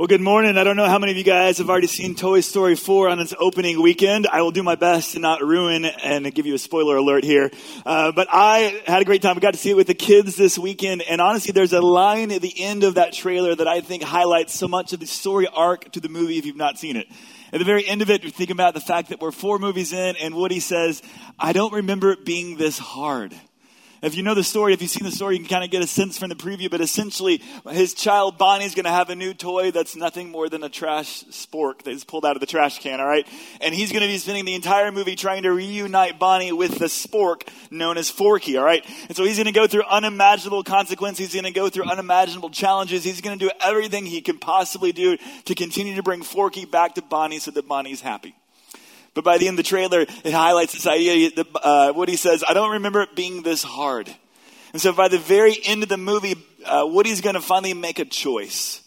Well, good morning. I don't know how many of you guys have already seen Toy Story 4 on its opening weekend. I will do my best to not ruin and give you a spoiler alert here. Uh, but I had a great time. I got to see it with the kids this weekend. And honestly, there's a line at the end of that trailer that I think highlights so much of the story arc to the movie if you've not seen it. At the very end of it, you think about the fact that we're four movies in and Woody says, I don't remember it being this hard. If you know the story, if you've seen the story, you can kind of get a sense from the preview. But essentially, his child Bonnie's going to have a new toy that's nothing more than a trash spork that is pulled out of the trash can, all right? And he's going to be spending the entire movie trying to reunite Bonnie with the spork known as Forky, all right? And so he's going to go through unimaginable consequences. He's going to go through unimaginable challenges. He's going to do everything he can possibly do to continue to bring Forky back to Bonnie so that Bonnie's happy. But by the end of the trailer, it highlights this idea. Uh, Woody says, I don't remember it being this hard. And so by the very end of the movie, uh, Woody's going to finally make a choice.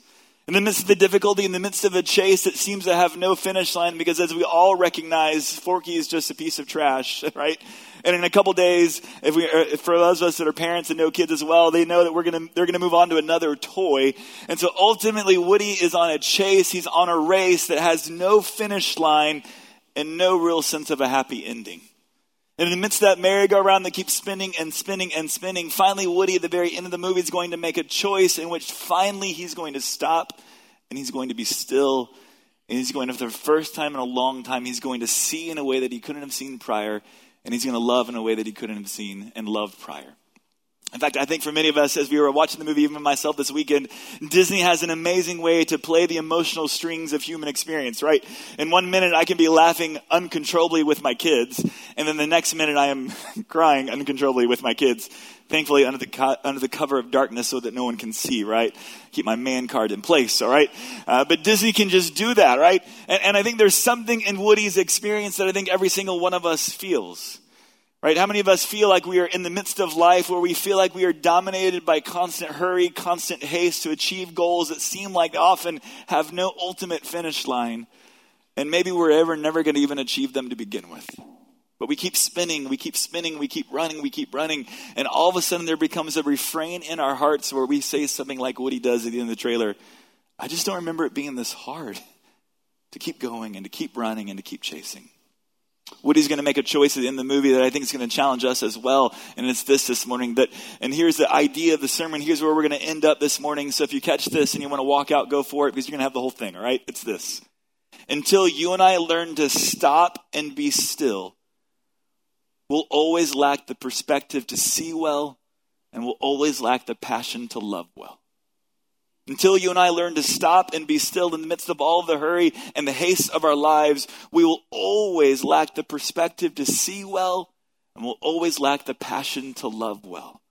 In the midst of the difficulty, in the midst of a chase that seems to have no finish line, because as we all recognize, Forky is just a piece of trash, right? And in a couple days, if we, uh, for those of us that are parents and know kids as well, they know that we're gonna, they're gonna move on to another toy. And so ultimately, Woody is on a chase. He's on a race that has no finish line and no real sense of a happy ending. And of that merry-go-round that keeps spinning and spinning and spinning, finally Woody at the very end of the movie is going to make a choice in which finally he's going to stop and he's going to be still. And he's going to, for the first time in a long time, he's going to see in a way that he couldn't have seen prior. And he's going to love in a way that he couldn't have seen and loved prior. In fact, I think for many of us, as we were watching the movie, even myself this weekend, Disney has an amazing way to play the emotional strings of human experience, right? In one minute, I can be laughing uncontrollably with my kids, and then the next minute, I am crying uncontrollably with my kids. Thankfully, under the, co- under the cover of darkness so that no one can see, right? Keep my man card in place, all right? Uh, but Disney can just do that, right? And, and I think there's something in Woody's experience that I think every single one of us feels. Right? How many of us feel like we are in the midst of life where we feel like we are dominated by constant hurry, constant haste to achieve goals that seem like often have no ultimate finish line? And maybe we're ever never going to even achieve them to begin with. But we keep spinning, we keep spinning, we keep running, we keep running. And all of a sudden there becomes a refrain in our hearts where we say something like what he does at the end of the trailer I just don't remember it being this hard to keep going and to keep running and to keep chasing. Woody's going to make a choice in the movie that I think is going to challenge us as well. And it's this this morning. That, and here's the idea of the sermon. Here's where we're going to end up this morning. So if you catch this and you want to walk out, go for it because you're going to have the whole thing, all right? It's this. Until you and I learn to stop and be still, we'll always lack the perspective to see well and we'll always lack the passion to love well. Until you and I learn to stop and be still in the midst of all the hurry and the haste of our lives, we will always lack the perspective to see well and we'll always lack the passion to love well.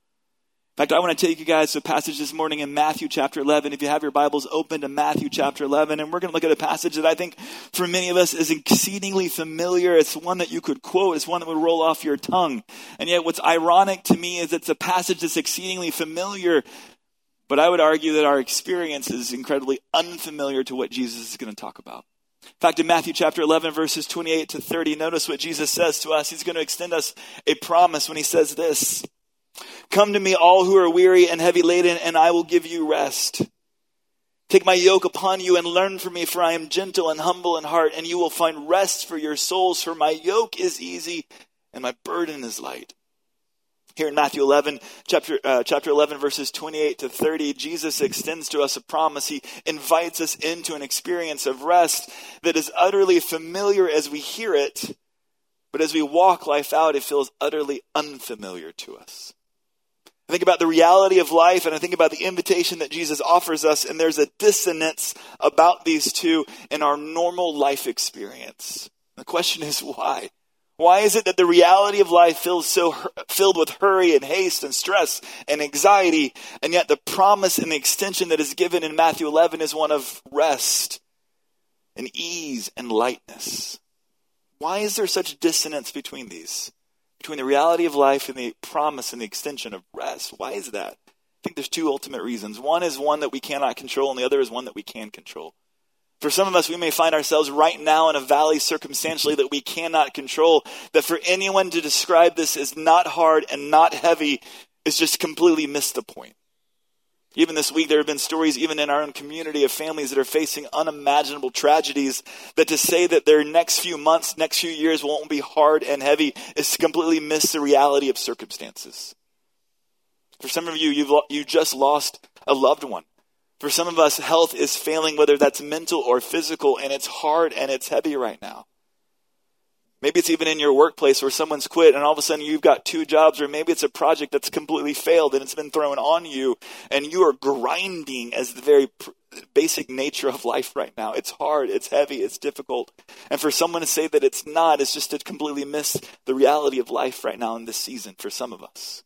In fact, I want to take you guys to a passage this morning in Matthew chapter 11. If you have your Bibles open to Matthew chapter 11, and we're going to look at a passage that I think for many of us is exceedingly familiar. It's one that you could quote. It's one that would roll off your tongue. And yet what's ironic to me is it's a passage that's exceedingly familiar but I would argue that our experience is incredibly unfamiliar to what Jesus is going to talk about. In fact, in Matthew chapter 11, verses 28 to 30, notice what Jesus says to us. He's going to extend us a promise when he says this Come to me, all who are weary and heavy laden, and I will give you rest. Take my yoke upon you and learn from me, for I am gentle and humble in heart, and you will find rest for your souls, for my yoke is easy and my burden is light. Here in Matthew 11, chapter, uh, chapter 11, verses 28 to 30, Jesus extends to us a promise. He invites us into an experience of rest that is utterly familiar as we hear it, but as we walk life out, it feels utterly unfamiliar to us. I think about the reality of life and I think about the invitation that Jesus offers us, and there's a dissonance about these two in our normal life experience. The question is why? Why is it that the reality of life feels so filled with hurry and haste and stress and anxiety, and yet the promise and the extension that is given in Matthew 11 is one of rest and ease and lightness? Why is there such dissonance between these? Between the reality of life and the promise and the extension of rest? Why is that? I think there's two ultimate reasons. One is one that we cannot control, and the other is one that we can control. For some of us, we may find ourselves right now in a valley circumstantially that we cannot control. That for anyone to describe this as not hard and not heavy is just completely missed the point. Even this week, there have been stories, even in our own community, of families that are facing unimaginable tragedies. That to say that their next few months, next few years won't be hard and heavy is to completely miss the reality of circumstances. For some of you, you've you just lost a loved one. For some of us, health is failing, whether that's mental or physical, and it's hard and it's heavy right now. Maybe it's even in your workplace where someone's quit and all of a sudden you've got two jobs, or maybe it's a project that's completely failed and it's been thrown on you, and you are grinding as the very basic nature of life right now. It's hard, it's heavy, it's difficult. And for someone to say that it's not is just to completely miss the reality of life right now in this season for some of us.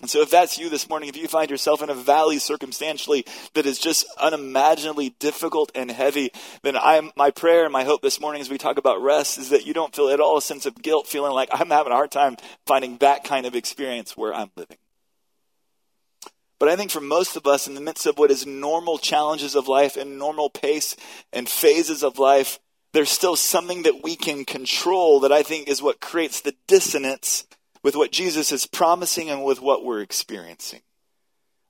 And so, if that's you this morning, if you find yourself in a valley circumstantially that is just unimaginably difficult and heavy, then I'm, my prayer and my hope this morning as we talk about rest is that you don't feel at all a sense of guilt, feeling like I'm having a hard time finding that kind of experience where I'm living. But I think for most of us, in the midst of what is normal challenges of life and normal pace and phases of life, there's still something that we can control that I think is what creates the dissonance with what Jesus is promising and with what we're experiencing.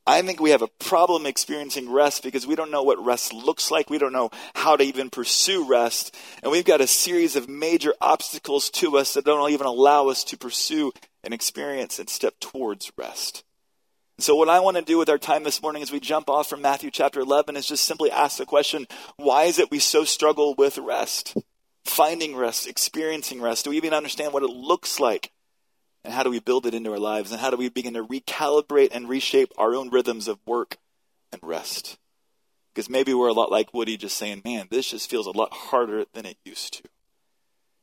I think we have a problem experiencing rest because we don't know what rest looks like. We don't know how to even pursue rest. And we've got a series of major obstacles to us that don't even allow us to pursue and experience and step towards rest. So, what I want to do with our time this morning as we jump off from Matthew chapter 11 is just simply ask the question why is it we so struggle with rest? Finding rest, experiencing rest. Do we even understand what it looks like? And how do we build it into our lives? And how do we begin to recalibrate and reshape our own rhythms of work and rest? Because maybe we're a lot like Woody, just saying, man, this just feels a lot harder than it used to.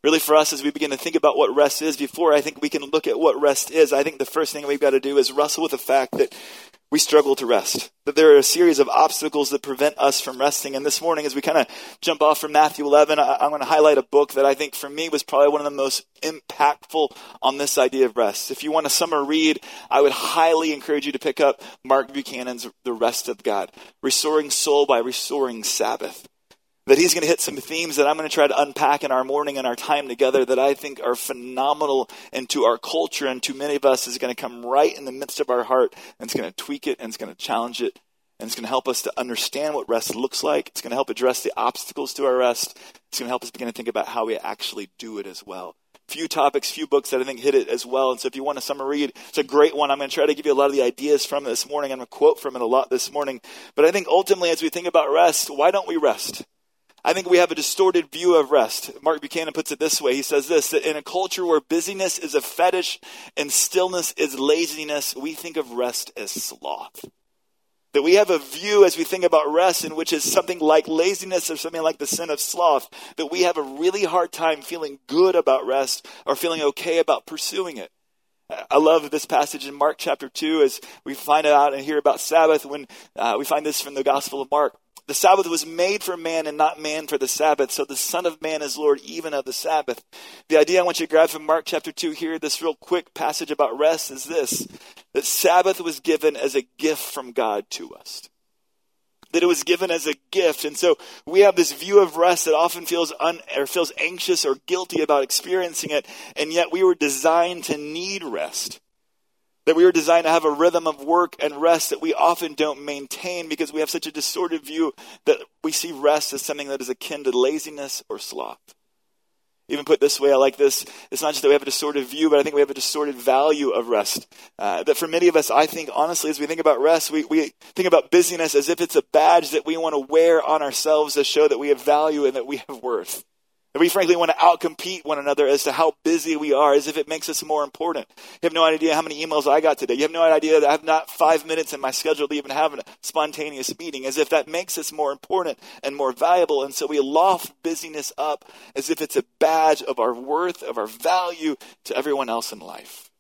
Really, for us, as we begin to think about what rest is, before I think we can look at what rest is, I think the first thing we've got to do is wrestle with the fact that we struggle to rest. That there are a series of obstacles that prevent us from resting. And this morning, as we kind of jump off from Matthew 11, I, am going to highlight a book that I think for me was probably one of the most impactful on this idea of rest. If you want a summer read, I would highly encourage you to pick up Mark Buchanan's The Rest of God, Restoring Soul by Restoring Sabbath that he's going to hit some themes that I'm going to try to unpack in our morning and our time together that I think are phenomenal and to our culture and to many of us is going to come right in the midst of our heart and it's going to tweak it and it's going to challenge it and it's going to help us to understand what rest looks like. It's going to help address the obstacles to our rest. It's going to help us begin to think about how we actually do it as well. Few topics, few books that I think hit it as well. And so if you want a summer read, it's a great one. I'm going to try to give you a lot of the ideas from this morning. I'm going to quote from it a lot this morning. But I think ultimately, as we think about rest, why don't we rest? I think we have a distorted view of rest. Mark Buchanan puts it this way. He says this, that in a culture where busyness is a fetish and stillness is laziness, we think of rest as sloth. That we have a view as we think about rest in which is something like laziness or something like the sin of sloth, that we have a really hard time feeling good about rest or feeling okay about pursuing it. I love this passage in Mark chapter 2 as we find it out and hear about Sabbath when uh, we find this from the Gospel of Mark. The Sabbath was made for man and not man for the Sabbath. So the Son of Man is Lord even of the Sabbath. The idea I want you to grab from Mark chapter 2 here, this real quick passage about rest, is this that Sabbath was given as a gift from God to us. That it was given as a gift. And so we have this view of rest that often feels un, or feels anxious or guilty about experiencing it. And yet we were designed to need rest. That we were designed to have a rhythm of work and rest that we often don't maintain because we have such a distorted view that we see rest as something that is akin to laziness or sloth. Even put this way, I like this. It's not just that we have a distorted view, but I think we have a distorted value of rest. Uh, that for many of us, I think, honestly, as we think about rest, we, we think about busyness as if it's a badge that we want to wear on ourselves to show that we have value and that we have worth. And we frankly want to outcompete one another as to how busy we are, as if it makes us more important. You have no idea how many emails I got today. You have no idea that I have not five minutes in my schedule to even have a spontaneous meeting, as if that makes us more important and more valuable. And so we loft busyness up as if it's a badge of our worth, of our value to everyone else in life.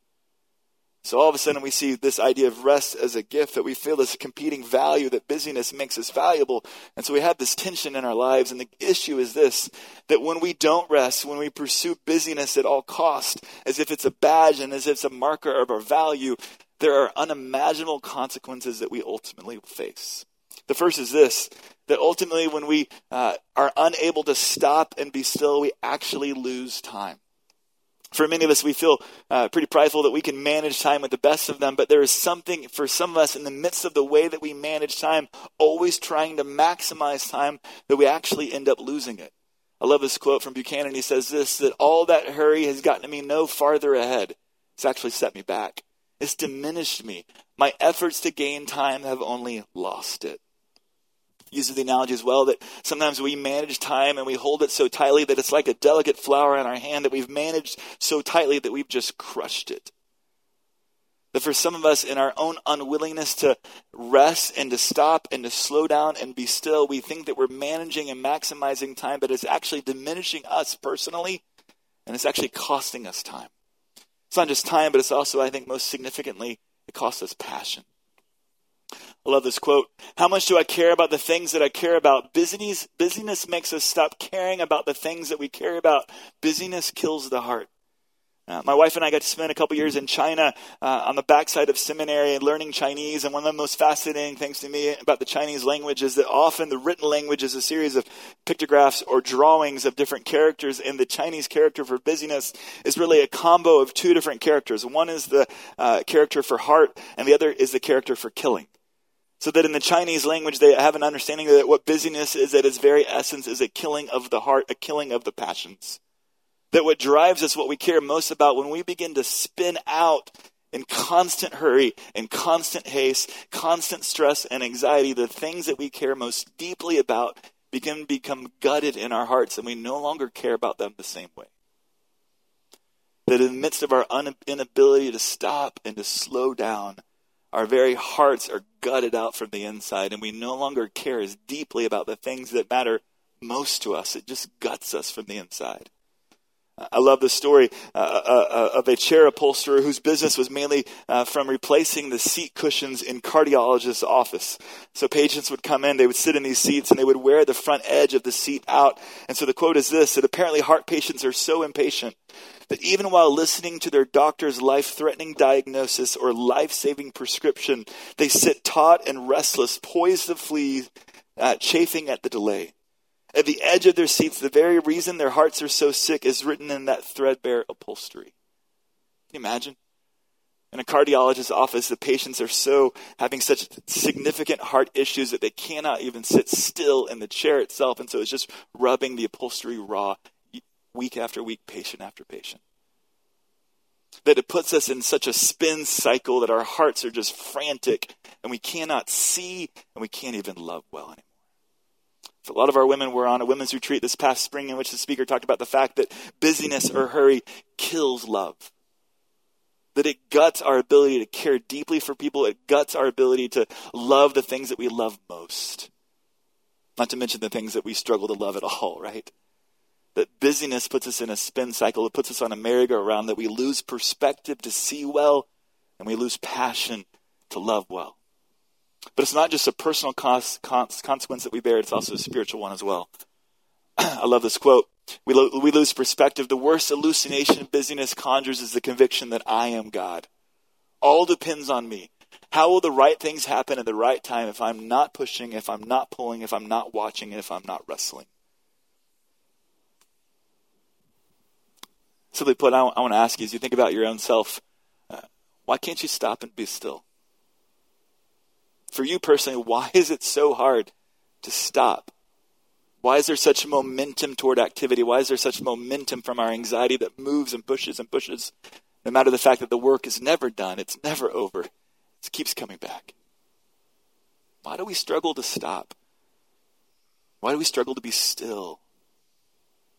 So all of a sudden we see this idea of rest as a gift that we feel this competing value that busyness makes us valuable. And so we have this tension in our lives. And the issue is this, that when we don't rest, when we pursue busyness at all cost, as if it's a badge and as if it's a marker of our value, there are unimaginable consequences that we ultimately face. The first is this, that ultimately when we uh, are unable to stop and be still, we actually lose time. For many of us, we feel uh, pretty prideful that we can manage time with the best of them, but there is something for some of us in the midst of the way that we manage time, always trying to maximize time, that we actually end up losing it. I love this quote from Buchanan. He says this that all that hurry has gotten me no farther ahead. It's actually set me back. It's diminished me. My efforts to gain time have only lost it uses the analogy as well that sometimes we manage time and we hold it so tightly that it's like a delicate flower in our hand that we've managed so tightly that we've just crushed it. That for some of us, in our own unwillingness to rest and to stop and to slow down and be still, we think that we're managing and maximizing time, but it's actually diminishing us personally and it's actually costing us time. It's not just time, but it's also, I think, most significantly, it costs us passion. I love this quote. How much do I care about the things that I care about? Busyness, busyness makes us stop caring about the things that we care about. Busyness kills the heart. Uh, my wife and I got to spend a couple years in China uh, on the backside of seminary and learning Chinese. And one of the most fascinating things to me about the Chinese language is that often the written language is a series of pictographs or drawings of different characters. And the Chinese character for busyness is really a combo of two different characters. One is the uh, character for heart, and the other is the character for killing. So that in the Chinese language, they have an understanding that what busyness is at its very essence is a killing of the heart, a killing of the passions. That what drives us, what we care most about, when we begin to spin out in constant hurry, in constant haste, constant stress and anxiety, the things that we care most deeply about begin to become gutted in our hearts, and we no longer care about them the same way. That in the midst of our inability to stop and to slow down, our very hearts are gutted out from the inside, and we no longer care as deeply about the things that matter most to us. It just guts us from the inside. I love the story uh, uh, uh, of a chair upholsterer whose business was mainly uh, from replacing the seat cushions in cardiologist's office. So patients would come in, they would sit in these seats, and they would wear the front edge of the seat out. And so the quote is this: that apparently heart patients are so impatient that even while listening to their doctor's life-threatening diagnosis or life-saving prescription, they sit taut and restless, poised to flee, uh, chafing at the delay. At the edge of their seats, the very reason their hearts are so sick is written in that threadbare upholstery. Can you imagine? In a cardiologist's office, the patients are so having such significant heart issues that they cannot even sit still in the chair itself, and so it's just rubbing the upholstery raw week after week, patient after patient. That it puts us in such a spin cycle that our hearts are just frantic and we cannot see and we can't even love well anymore. A lot of our women were on a women's retreat this past spring in which the speaker talked about the fact that busyness or hurry kills love. That it guts our ability to care deeply for people, it guts our ability to love the things that we love most. Not to mention the things that we struggle to love at all, right? That busyness puts us in a spin cycle, it puts us on a merry-go-round, that we lose perspective to see well, and we lose passion to love well. But it's not just a personal cons- cons- consequence that we bear, it's also a spiritual one as well. I love this quote. We, lo- we lose perspective. The worst hallucination busyness conjures is the conviction that I am God. All depends on me. How will the right things happen at the right time if I'm not pushing, if I'm not pulling, if I'm not watching, and if I'm not wrestling? Simply put, I, want to ask you as you think about your own self, uh, why can't you stop and be still? for you personally, why is it so hard to stop? Why is there such momentum toward activity? Why is there such momentum from our anxiety that moves and pushes and pushes? No matter the fact that the work is never done, it's never over, it keeps coming back. Why do we struggle to stop? Why do we struggle to be still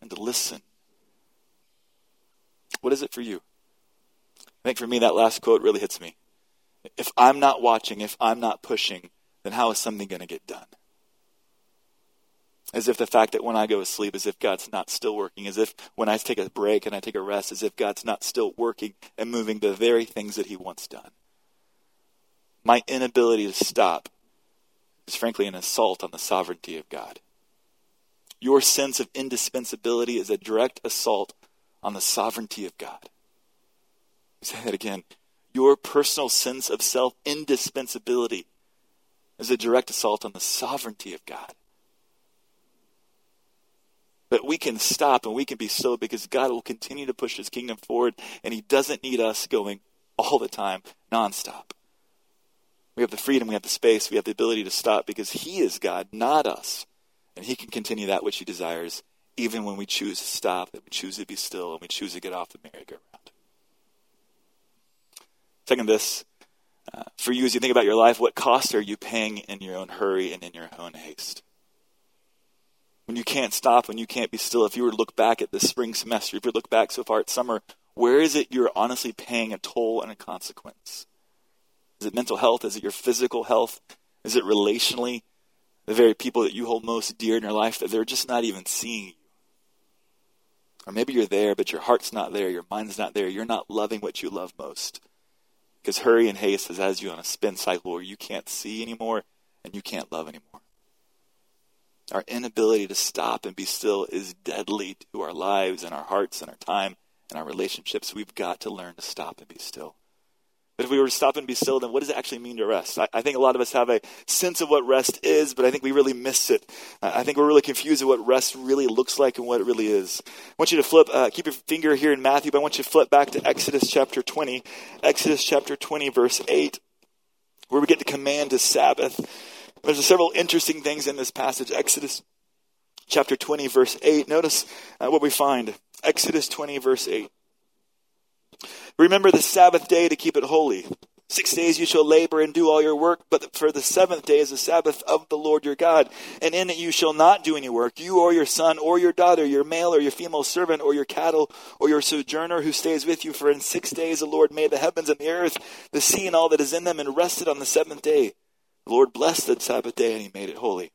and to listen? What is it for you? I think for me, that last quote really hits me. If I'm not watching, if I'm not pushing, then how is something going to get done? As if the fact that when I go to sleep, as if God's not still working, as if when I take a break and I take a rest, as if God's not still working and moving the very things that He wants done. My inability to stop is frankly an assault on the sovereignty of God. Your sense of indispensability is a direct assault on the sovereignty of God. Say that again your personal sense of self indispensability is a direct assault on the sovereignty of God. But we can stop and we can be still because God will continue to push his kingdom forward and he doesn't need us going all the time, nonstop. We have the freedom, we have the space, we have the ability to stop because he is God, not us. And he can continue that which he desires even when we choose to stop and we choose to be still and we choose to get off the merry-go-round. Second, this uh, for you as you think about your life, what cost are you paying in your own hurry and in your own haste? when you can't stop, when you can't be still, if you were to look back at the spring semester, if you look back so far at summer, where is it you're honestly paying a toll and a consequence? Is it mental health? Is it your physical health? Is it relationally? The very people that you hold most dear in your life that they're just not even seeing you. Or maybe you're there, but your heart's not there, your mind's not there, you're not loving what you love most. Because hurry and haste has you on a spin cycle where you can't see anymore and you can't love anymore. Our inability to stop and be still is deadly to our lives and our hearts and our time and our relationships. We've got to learn to stop and be still. But if we were to stop and be still, then what does it actually mean to rest? I, I think a lot of us have a sense of what rest is, but I think we really miss it. I think we're really confused of what rest really looks like and what it really is. I want you to flip, uh, keep your finger here in Matthew, but I want you to flip back to Exodus chapter 20. Exodus chapter 20, verse 8, where we get the command to Sabbath. There's several interesting things in this passage. Exodus chapter 20, verse 8. Notice uh, what we find. Exodus 20, verse 8. Remember the Sabbath day to keep it holy. Six days you shall labor and do all your work, but for the seventh day is the Sabbath of the Lord your God. And in it you shall not do any work, you or your son or your daughter, your male or your female servant, or your cattle, or your sojourner who stays with you. For in six days the Lord made the heavens and the earth, the sea and all that is in them, and rested on the seventh day. The Lord blessed the Sabbath day and he made it holy.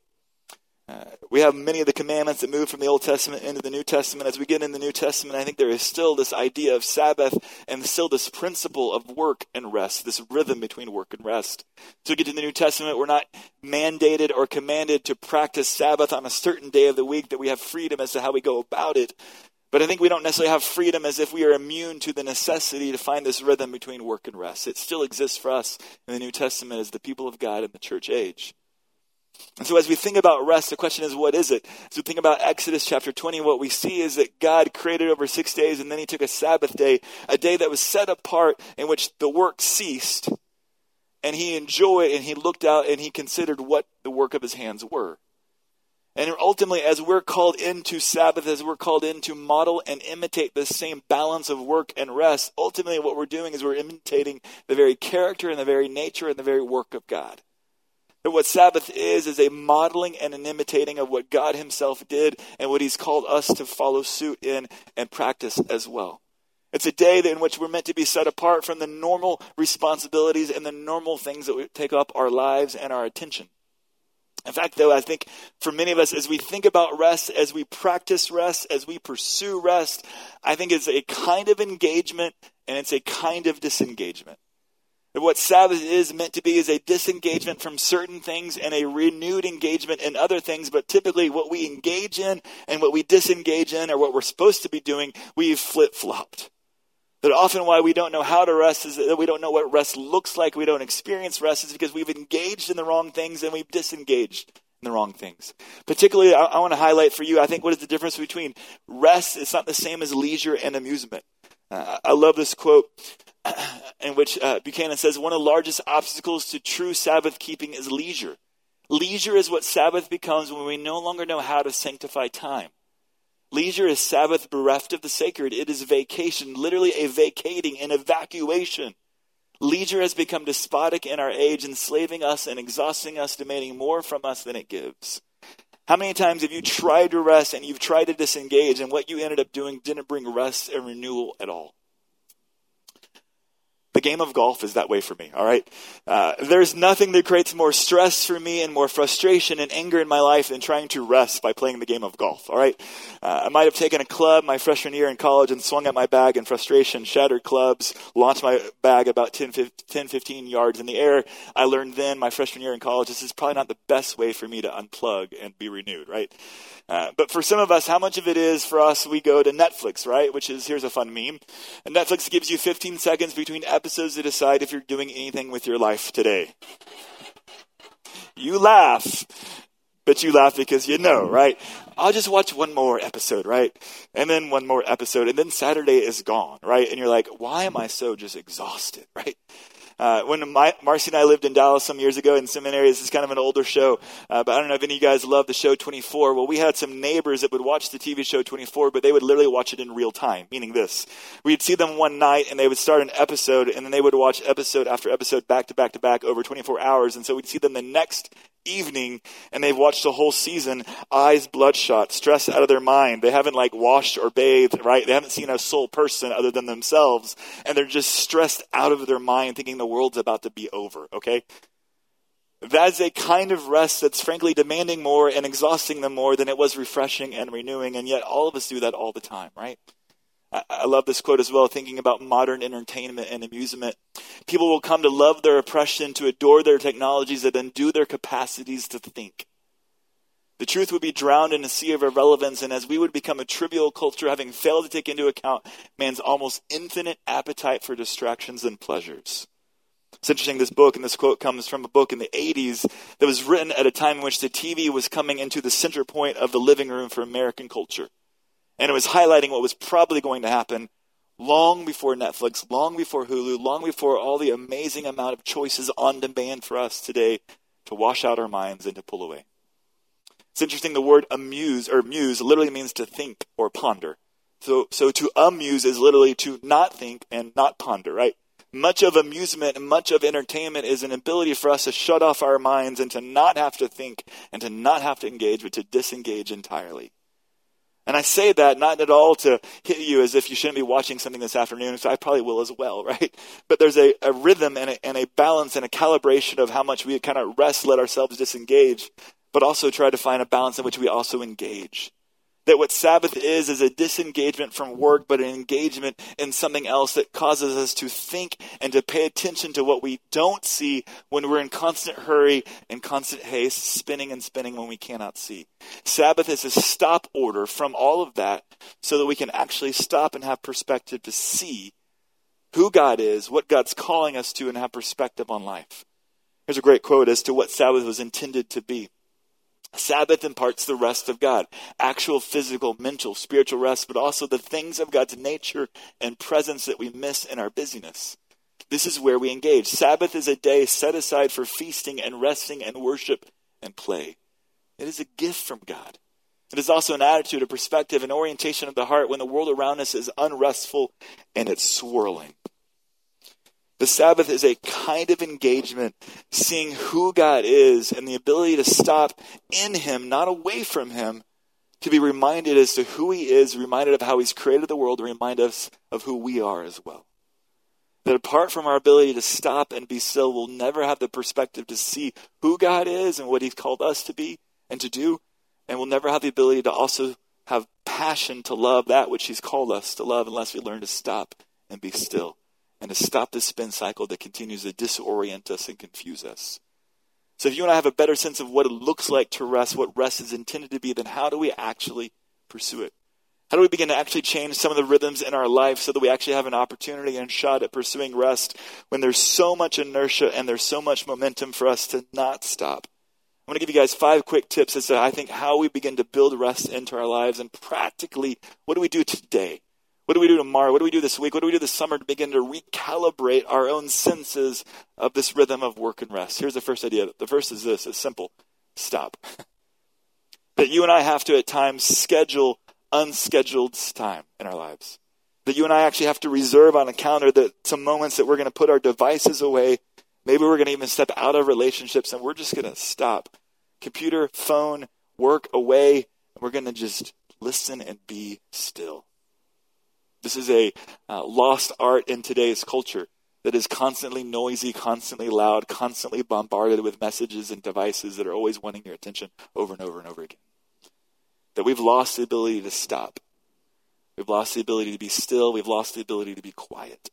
We have many of the commandments that move from the Old Testament into the New Testament. As we get in the New Testament, I think there is still this idea of Sabbath and still this principle of work and rest, this rhythm between work and rest. So we get to the New Testament, we're not mandated or commanded to practice Sabbath on a certain day of the week, that we have freedom as to how we go about it. But I think we don't necessarily have freedom as if we are immune to the necessity to find this rhythm between work and rest. It still exists for us in the New Testament as the people of God in the church age. And so as we think about rest, the question is, what is it? As we think about Exodus chapter 20, what we see is that God created over six days and then he took a Sabbath day, a day that was set apart in which the work ceased. And he enjoyed and he looked out and he considered what the work of his hands were. And ultimately, as we're called into Sabbath, as we're called in to model and imitate the same balance of work and rest, ultimately what we're doing is we're imitating the very character and the very nature and the very work of God. That what Sabbath is, is a modeling and an imitating of what God Himself did and what He's called us to follow suit in and practice as well. It's a day in which we're meant to be set apart from the normal responsibilities and the normal things that take up our lives and our attention. In fact, though, I think for many of us, as we think about rest, as we practice rest, as we pursue rest, I think it's a kind of engagement and it's a kind of disengagement. What Sabbath is meant to be is a disengagement from certain things and a renewed engagement in other things, but typically what we engage in and what we disengage in or what we're supposed to be doing, we've flip flopped. That often why we don't know how to rest is that we don't know what rest looks like. We don't experience rest is because we've engaged in the wrong things and we've disengaged in the wrong things. Particularly, I, I want to highlight for you, I think what is the difference between rest, it's not the same as leisure and amusement. Uh, I love this quote in which uh, Buchanan says, one of the largest obstacles to true Sabbath keeping is leisure. Leisure is what Sabbath becomes when we no longer know how to sanctify time. Leisure is Sabbath bereft of the sacred. It is vacation, literally a vacating, an evacuation. Leisure has become despotic in our age, enslaving us and exhausting us, demanding more from us than it gives. How many times have you tried to rest and you've tried to disengage, and what you ended up doing didn't bring rest and renewal at all? Game of golf is that way for me, all right? Uh, there's nothing that creates more stress for me and more frustration and anger in my life than trying to rest by playing the game of golf, all right? Uh, I might have taken a club my freshman year in college and swung at my bag in frustration, shattered clubs, launched my bag about 10, 10 15 yards in the air. I learned then, my freshman year in college, this is probably not the best way for me to unplug and be renewed, right? Uh, but for some of us, how much of it is for us, we go to Netflix, right? Which is, here's a fun meme. And Netflix gives you 15 seconds between episodes to decide if you're doing anything with your life today. You laugh. but you laugh because you know, right? I'll just watch one more episode, right? And then one more episode, and then Saturday is gone, right? And you're like, why am I so just exhausted, right? Uh, when my, Marcy and I lived in Dallas some years ago in seminary, this is kind of an older show, uh, but I don't know if any of you guys love the show 24. Well, we had some neighbors that would watch the TV show 24, but they would literally watch it in real time, meaning this. We'd see them one night and they would start an episode and then they would watch episode after episode back to back to back over 24 hours. And so we'd see them the next evening and they've watched the whole season, eyes bloodshot, stressed out of their mind. They haven't like washed or bathed, right? They haven't seen a soul person other than themselves. And they're just stressed out of their mind thinking the world's about to be over, okay? That is a kind of rest that's frankly demanding more and exhausting them more than it was refreshing and renewing. And yet all of us do that all the time, right? I love this quote as well, thinking about modern entertainment and amusement. People will come to love their oppression, to adore their technologies that undo their capacities to think. The truth would be drowned in a sea of irrelevance, and as we would become a trivial culture, having failed to take into account man's almost infinite appetite for distractions and pleasures. It's interesting, this book, and this quote comes from a book in the 80s that was written at a time in which the TV was coming into the center point of the living room for American culture. And it was highlighting what was probably going to happen long before Netflix, long before Hulu, long before all the amazing amount of choices on demand for us today to wash out our minds and to pull away. It's interesting the word amuse or muse literally means to think or ponder. So so to amuse is literally to not think and not ponder, right? Much of amusement and much of entertainment is an ability for us to shut off our minds and to not have to think and to not have to engage, but to disengage entirely. And I say that not at all to hit you as if you shouldn't be watching something this afternoon, so I probably will as well, right? But there's a, a rhythm and a, and a balance and a calibration of how much we kind of rest, let ourselves disengage, but also try to find a balance in which we also engage. That what Sabbath is, is a disengagement from work, but an engagement in something else that causes us to think and to pay attention to what we don't see when we're in constant hurry and constant haste, spinning and spinning when we cannot see. Sabbath is a stop order from all of that so that we can actually stop and have perspective to see who God is, what God's calling us to, and have perspective on life. Here's a great quote as to what Sabbath was intended to be. Sabbath imparts the rest of God, actual physical, mental, spiritual rest, but also the things of God's nature and presence that we miss in our busyness. This is where we engage. Sabbath is a day set aside for feasting and resting and worship and play. It is a gift from God. It is also an attitude, a perspective, an orientation of the heart when the world around us is unrestful and it's swirling. The Sabbath is a kind of engagement, seeing who God is and the ability to stop in Him, not away from Him, to be reminded as to who He is, reminded of how He's created the world, remind us of who we are as well. That apart from our ability to stop and be still, we'll never have the perspective to see who God is and what He's called us to be and to do, and we'll never have the ability to also have passion to love that which He's called us to love unless we learn to stop and be still and to stop this spin cycle that continues to disorient us and confuse us. So, if you want to have a better sense of what it looks like to rest, what rest is intended to be, then how do we actually pursue it? How do we begin to actually change some of the rhythms in our life so that we actually have an opportunity and shot at pursuing rest when there's so much inertia and there's so much momentum for us to not stop? I'm going to give you guys five quick tips as to I think how we begin to build rest into our lives and practically what do we do today what do we do tomorrow? What do we do this week? What do we do this summer to begin to recalibrate our own senses of this rhythm of work and rest? Here's the first idea. The first is this it's simple stop. that you and I have to at times schedule unscheduled time in our lives. That you and I actually have to reserve on a calendar that some moments that we're going to put our devices away. Maybe we're going to even step out of relationships and we're just going to stop. Computer, phone, work away, and we're going to just listen and be still. This is a uh, lost art in today's culture that is constantly noisy, constantly loud, constantly bombarded with messages and devices that are always wanting your attention over and over and over again. That we've lost the ability to stop. We've lost the ability to be still. We've lost the ability to be quiet.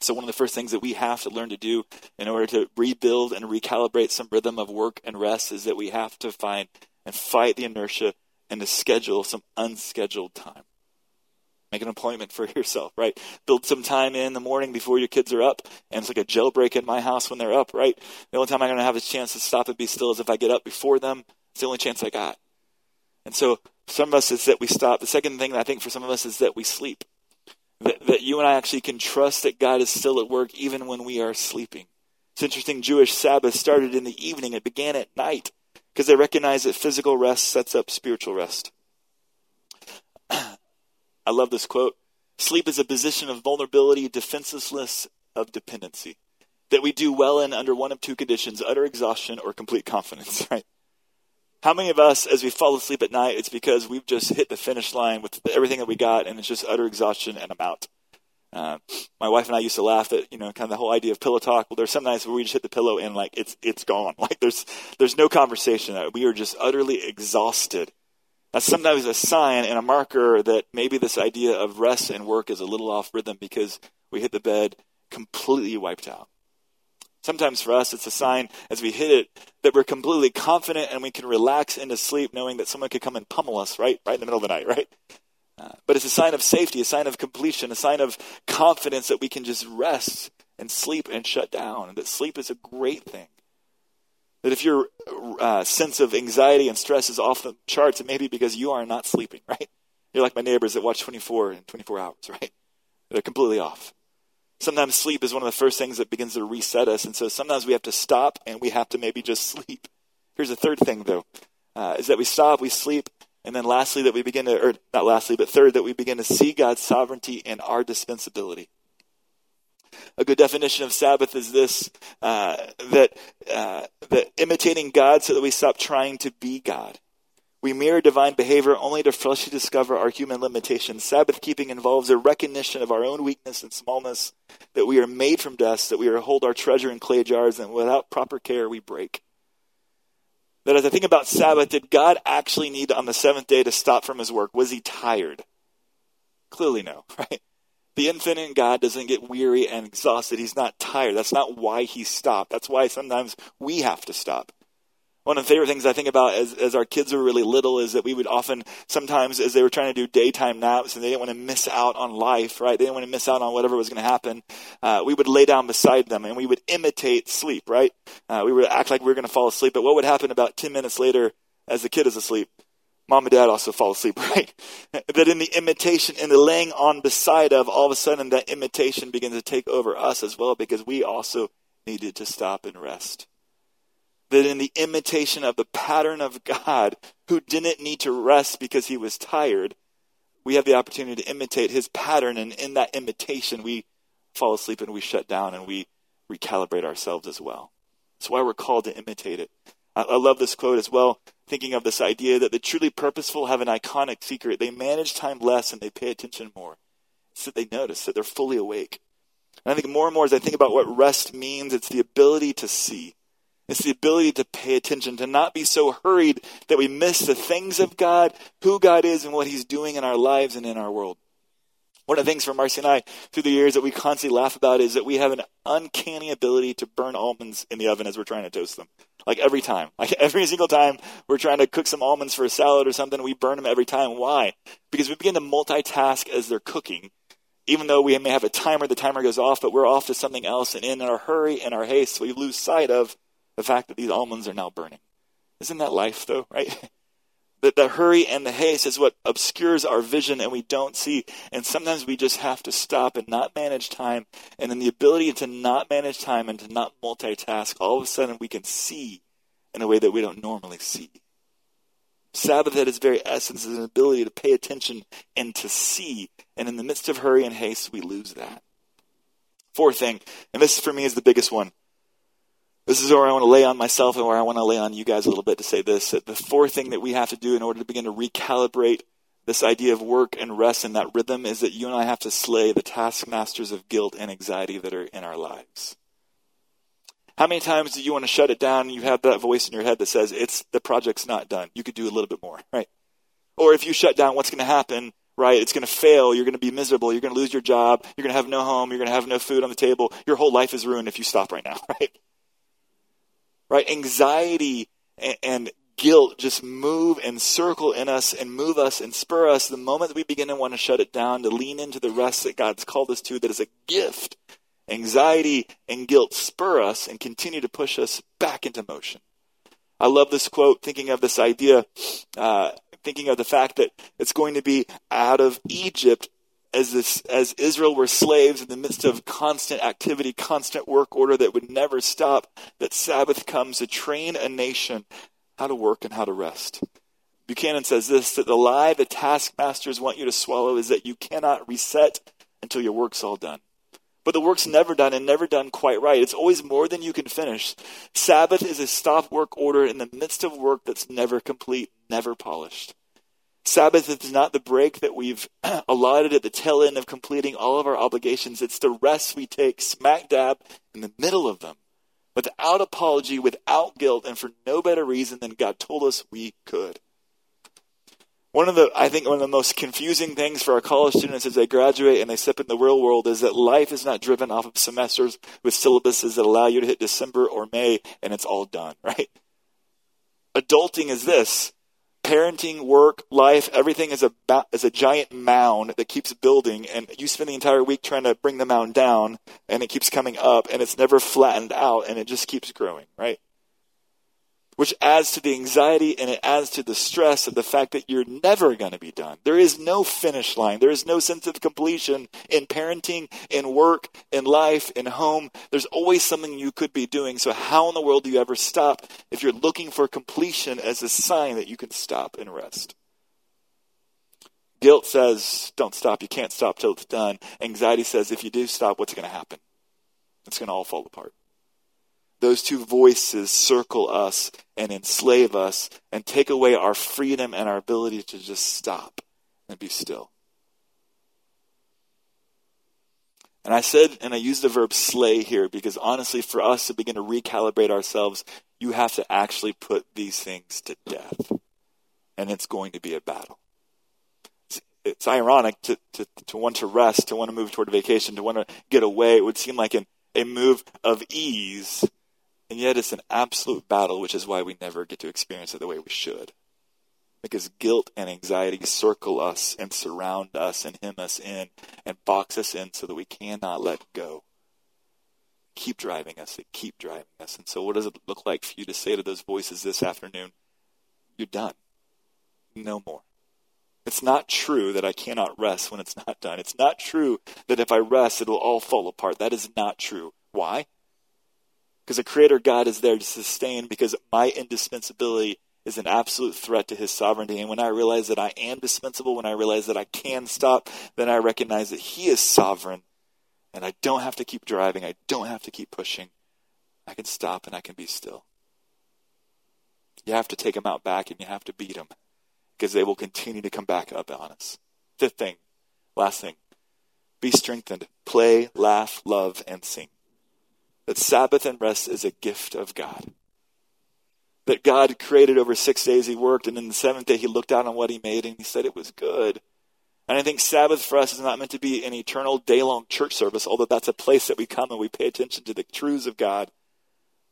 So, one of the first things that we have to learn to do in order to rebuild and recalibrate some rhythm of work and rest is that we have to find and fight the inertia and to schedule some unscheduled time. Make an appointment for yourself, right? Build some time in the morning before your kids are up. And it's like a jailbreak in my house when they're up, right? The only time I'm going to have a chance to stop and be still is if I get up before them. It's the only chance I got. And so some of us is that we stop. The second thing I think for some of us is that we sleep. That, that you and I actually can trust that God is still at work even when we are sleeping. It's interesting, Jewish Sabbath started in the evening. It began at night because they recognize that physical rest sets up spiritual rest. I love this quote. Sleep is a position of vulnerability, defenselessness, of dependency. That we do well in under one of two conditions utter exhaustion or complete confidence, right? How many of us, as we fall asleep at night, it's because we've just hit the finish line with everything that we got and it's just utter exhaustion and I'm out? Uh, my wife and I used to laugh at, you know, kind of the whole idea of pillow talk. Well, there's some nights where we just hit the pillow and like it's, it's gone. Like there's, there's no conversation. We are just utterly exhausted. That's sometimes a sign and a marker that maybe this idea of rest and work is a little off rhythm because we hit the bed completely wiped out. Sometimes for us, it's a sign as we hit it that we're completely confident and we can relax into sleep knowing that someone could come and pummel us right, right in the middle of the night, right? Uh, but it's a sign of safety, a sign of completion, a sign of confidence that we can just rest and sleep and shut down, and that sleep is a great thing. That if your uh, sense of anxiety and stress is off the charts, it may be because you are not sleeping, right? You're like my neighbors that watch 24 and 24 hours, right? They're completely off. Sometimes sleep is one of the first things that begins to reset us, and so sometimes we have to stop and we have to maybe just sleep. Here's a third thing, though, uh, is that we stop, we sleep, and then lastly, that we begin to, or not lastly, but third, that we begin to see God's sovereignty and our dispensability. A good definition of Sabbath is this uh, that, uh, that imitating God so that we stop trying to be God. We mirror divine behavior only to freshly discover our human limitations. Sabbath keeping involves a recognition of our own weakness and smallness, that we are made from dust, that we are hold our treasure in clay jars, and without proper care we break. That as I think about Sabbath, did God actually need on the seventh day to stop from his work? Was he tired? Clearly no, right? The infinite God doesn't get weary and exhausted. He's not tired. That's not why he stopped. That's why sometimes we have to stop. One of the favorite things I think about as, as our kids were really little is that we would often, sometimes as they were trying to do daytime naps and they didn't want to miss out on life, right? They didn't want to miss out on whatever was going to happen. Uh, we would lay down beside them and we would imitate sleep, right? Uh, we would act like we were going to fall asleep. But what would happen about 10 minutes later as the kid is asleep? Mom and dad also fall asleep, right? that in the imitation, in the laying on beside of, all of a sudden that imitation begins to take over us as well because we also needed to stop and rest that in the imitation of the pattern of God, who didn't need to rest because he was tired, we have the opportunity to imitate his pattern. And in that imitation, we fall asleep and we shut down and we recalibrate ourselves as well. That's why we're called to imitate it. I love this quote as well, thinking of this idea that the truly purposeful have an iconic secret. They manage time less and they pay attention more. So they notice that they're fully awake. And I think more and more as I think about what rest means, it's the ability to see it's the ability to pay attention, to not be so hurried that we miss the things of God, who God is, and what He's doing in our lives and in our world. One of the things for Marcy and I through the years that we constantly laugh about is that we have an uncanny ability to burn almonds in the oven as we're trying to toast them. Like every time. Like every single time we're trying to cook some almonds for a salad or something, we burn them every time. Why? Because we begin to multitask as they're cooking. Even though we may have a timer, the timer goes off, but we're off to something else. And in our hurry and our haste, we lose sight of the fact that these almonds are now burning. Isn't that life, though, right? that the hurry and the haste is what obscures our vision and we don't see. And sometimes we just have to stop and not manage time. And then the ability to not manage time and to not multitask, all of a sudden we can see in a way that we don't normally see. Sabbath at its very essence is an ability to pay attention and to see. And in the midst of hurry and haste, we lose that. Fourth thing, and this for me is the biggest one this is where I want to lay on myself and where I want to lay on you guys a little bit to say this. That the fourth thing that we have to do in order to begin to recalibrate this idea of work and rest and that rhythm is that you and I have to slay the taskmasters of guilt and anxiety that are in our lives. How many times do you want to shut it down and you have that voice in your head that says it's the project's not done. You could do a little bit more, right? Or if you shut down, what's going to happen? Right? It's going to fail. You're going to be miserable. You're going to lose your job. You're going to have no home. You're going to have no food on the table. Your whole life is ruined if you stop right now, right? Right? Anxiety and, and guilt just move and circle in us and move us and spur us the moment that we begin to want to shut it down, to lean into the rest that God's called us to, that is a gift. Anxiety and guilt spur us and continue to push us back into motion. I love this quote, thinking of this idea, uh, thinking of the fact that it's going to be out of Egypt as this, as Israel were slaves in the midst of constant activity, constant work order that would never stop, that Sabbath comes to train a nation how to work and how to rest. Buchanan says this that the lie the taskmasters want you to swallow is that you cannot reset until your work's all done. But the work's never done and never done quite right. It's always more than you can finish. Sabbath is a stop work order in the midst of work that's never complete, never polished. Sabbath is not the break that we've allotted at the tail end of completing all of our obligations. It's the rest we take smack dab in the middle of them without apology, without guilt, and for no better reason than God told us we could. One of the, I think, one of the most confusing things for our college students as they graduate and they step in the real world is that life is not driven off of semesters with syllabuses that allow you to hit December or May and it's all done, right? Adulting is this parenting, work, life, everything is a is a giant mound that keeps building, and you spend the entire week trying to bring the mound down, and it keeps coming up, and it's never flattened out, and it just keeps growing, right? Which adds to the anxiety and it adds to the stress of the fact that you're never going to be done. There is no finish line. There is no sense of completion in parenting, in work, in life, in home. There's always something you could be doing. So, how in the world do you ever stop if you're looking for completion as a sign that you can stop and rest? Guilt says, don't stop. You can't stop till it's done. Anxiety says, if you do stop, what's going to happen? It's going to all fall apart those two voices circle us and enslave us and take away our freedom and our ability to just stop and be still. And I said, and I used the verb slay here because honestly, for us to begin to recalibrate ourselves, you have to actually put these things to death. And it's going to be a battle. It's, it's ironic to, to, to want to rest, to want to move toward a vacation, to want to get away. It would seem like an, a move of ease and yet it's an absolute battle, which is why we never get to experience it the way we should. Because guilt and anxiety circle us and surround us and hem us in and box us in so that we cannot let go. Keep driving us. They keep driving us. And so, what does it look like for you to say to those voices this afternoon? You're done. No more. It's not true that I cannot rest when it's not done. It's not true that if I rest, it'll all fall apart. That is not true. Why? Because the Creator God is there to sustain, because my indispensability is an absolute threat to His sovereignty. And when I realize that I am dispensable, when I realize that I can stop, then I recognize that He is sovereign. And I don't have to keep driving, I don't have to keep pushing. I can stop and I can be still. You have to take them out back and you have to beat them because they will continue to come back up on us. Fifth thing, last thing be strengthened. Play, laugh, love, and sing that Sabbath and rest is a gift of God. That God created over six days, He worked, and then the seventh day He looked out on what He made and He said it was good. And I think Sabbath for us is not meant to be an eternal day long church service, although that's a place that we come and we pay attention to the truths of God.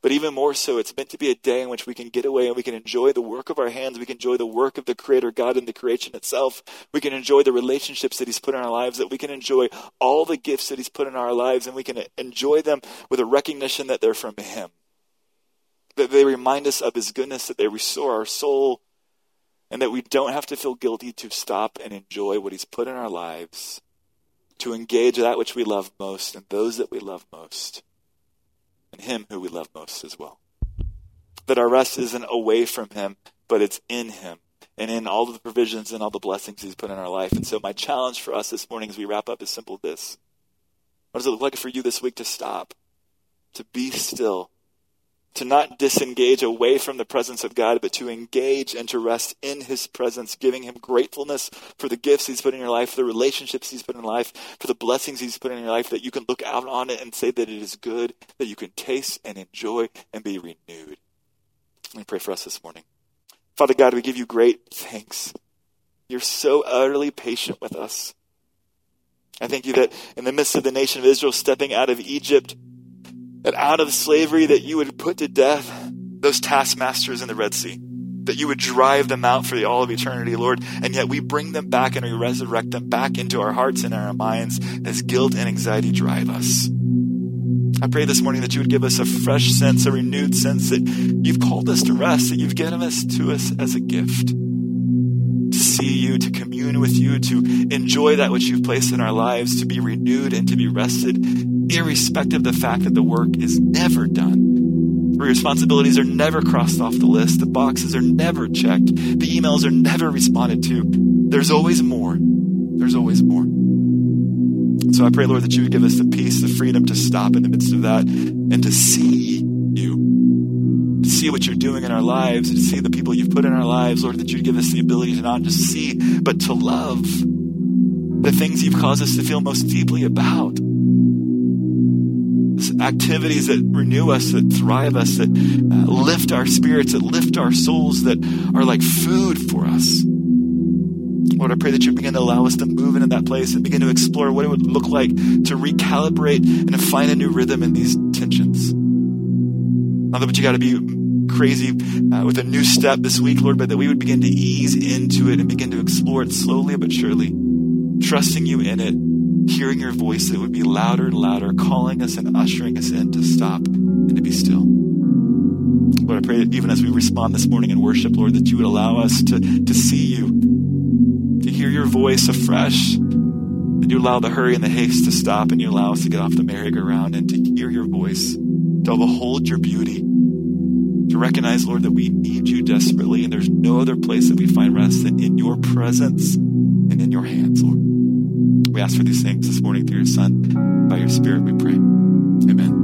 But even more so, it's meant to be a day in which we can get away and we can enjoy the work of our hands. We can enjoy the work of the Creator God in the creation itself. We can enjoy the relationships that He's put in our lives, that we can enjoy all the gifts that He's put in our lives, and we can enjoy them with a recognition that they're from Him. That they remind us of His goodness, that they restore our soul, and that we don't have to feel guilty to stop and enjoy what He's put in our lives, to engage that which we love most and those that we love most and Him who we love most as well. That our rest isn't away from Him, but it's in Him and in all the provisions and all the blessings He's put in our life. And so, my challenge for us this morning as we wrap up is simple this What does it look like for you this week to stop, to be still, to not disengage away from the presence of God, but to engage and to rest in His presence, giving Him gratefulness for the gifts He's put in your life, for the relationships He's put in your life, for the blessings He's put in your life, that you can look out on it and say that it is good, that you can taste and enjoy and be renewed. Let me pray for us this morning. Father God, we give you great thanks. You're so utterly patient with us. I thank you that in the midst of the nation of Israel stepping out of Egypt, that out of slavery that you would put to death those taskmasters in the Red Sea. that you would drive them out for the all of eternity, Lord. And yet we bring them back and we resurrect them back into our hearts and our minds as guilt and anxiety drive us. I pray this morning that you would give us a fresh sense, a renewed sense that you've called us to rest, that you've given us to us as a gift. To see you, to commune with you, to enjoy that which you've placed in our lives, to be renewed and to be rested, irrespective of the fact that the work is never done. The responsibilities are never crossed off the list. The boxes are never checked. The emails are never responded to. There's always more. There's always more. So I pray, Lord, that you would give us the peace, the freedom to stop in the midst of that and to see you, to see what you're doing in our lives, to see the people you've put in our lives, Lord, that you'd give us the ability to not just see, but to love the things you've caused us to feel most deeply about. Activities that renew us, that thrive us, that uh, lift our spirits, that lift our souls, that are like food for us. Lord, I pray that you begin to allow us to move into that place and begin to explore what it would look like to recalibrate and to find a new rhythm in these tensions. Not that you got to be crazy uh, with a new step this week, Lord, but that we would begin to ease into it and begin to explore it slowly but surely, trusting you in it, hearing your voice that would be louder and louder, calling us and ushering us in to stop and to be still. Lord, I pray that even as we respond this morning in worship, Lord, that you would allow us to, to see you to hear your voice afresh. That you allow the hurry and the haste to stop and you allow us to get off the merry-go-round and to hear your voice, to behold your beauty, to recognize, Lord, that we need you desperately and there's no other place that we find rest than in your presence and in your hands, Lord. Ask for these things this morning through your Son. By your Spirit, we pray. Amen.